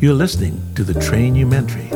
You're listening to the Trainumentary.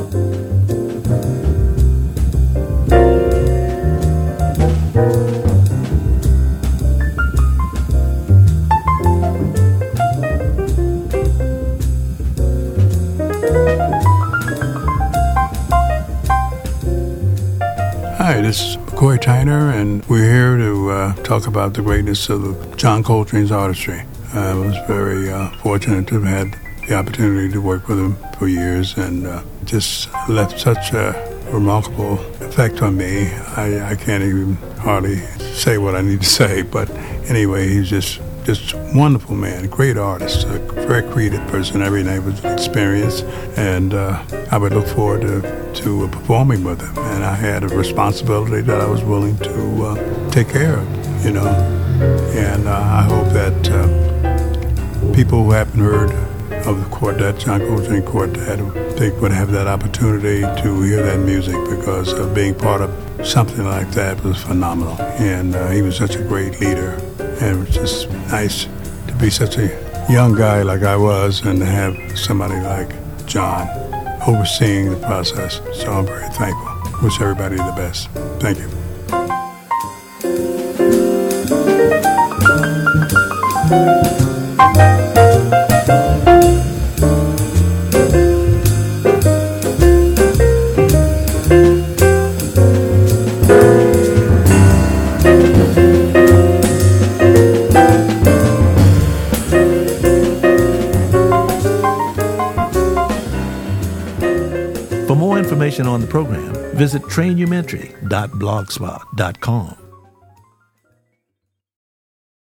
Hi, this is McCoy Tyner, and we're here to uh, talk about the greatness of John Coltrane's artistry. I was very uh, fortunate to have had the opportunity to work with him for years and uh, just left such a remarkable effect on me. I, I can't even hardly say what I need to say, but anyway, he's just just wonderful man, great artist, a very creative person. Every night was an experience, and uh, I would look forward to, to performing with him. And I had a responsibility that I was willing to uh, take care of, you know. And uh, I hope that uh, people who haven't heard of the quartet, John Coltrane Quartet, they would have that opportunity to hear that music because being part of something like that was phenomenal. And uh, he was such a great leader and it was just nice to be such a young guy like I was and to have somebody like John overseeing the process. So I'm very thankful. Wish everybody the best. Thank you. For more information on the program, visit trainumentary.blogspot.com.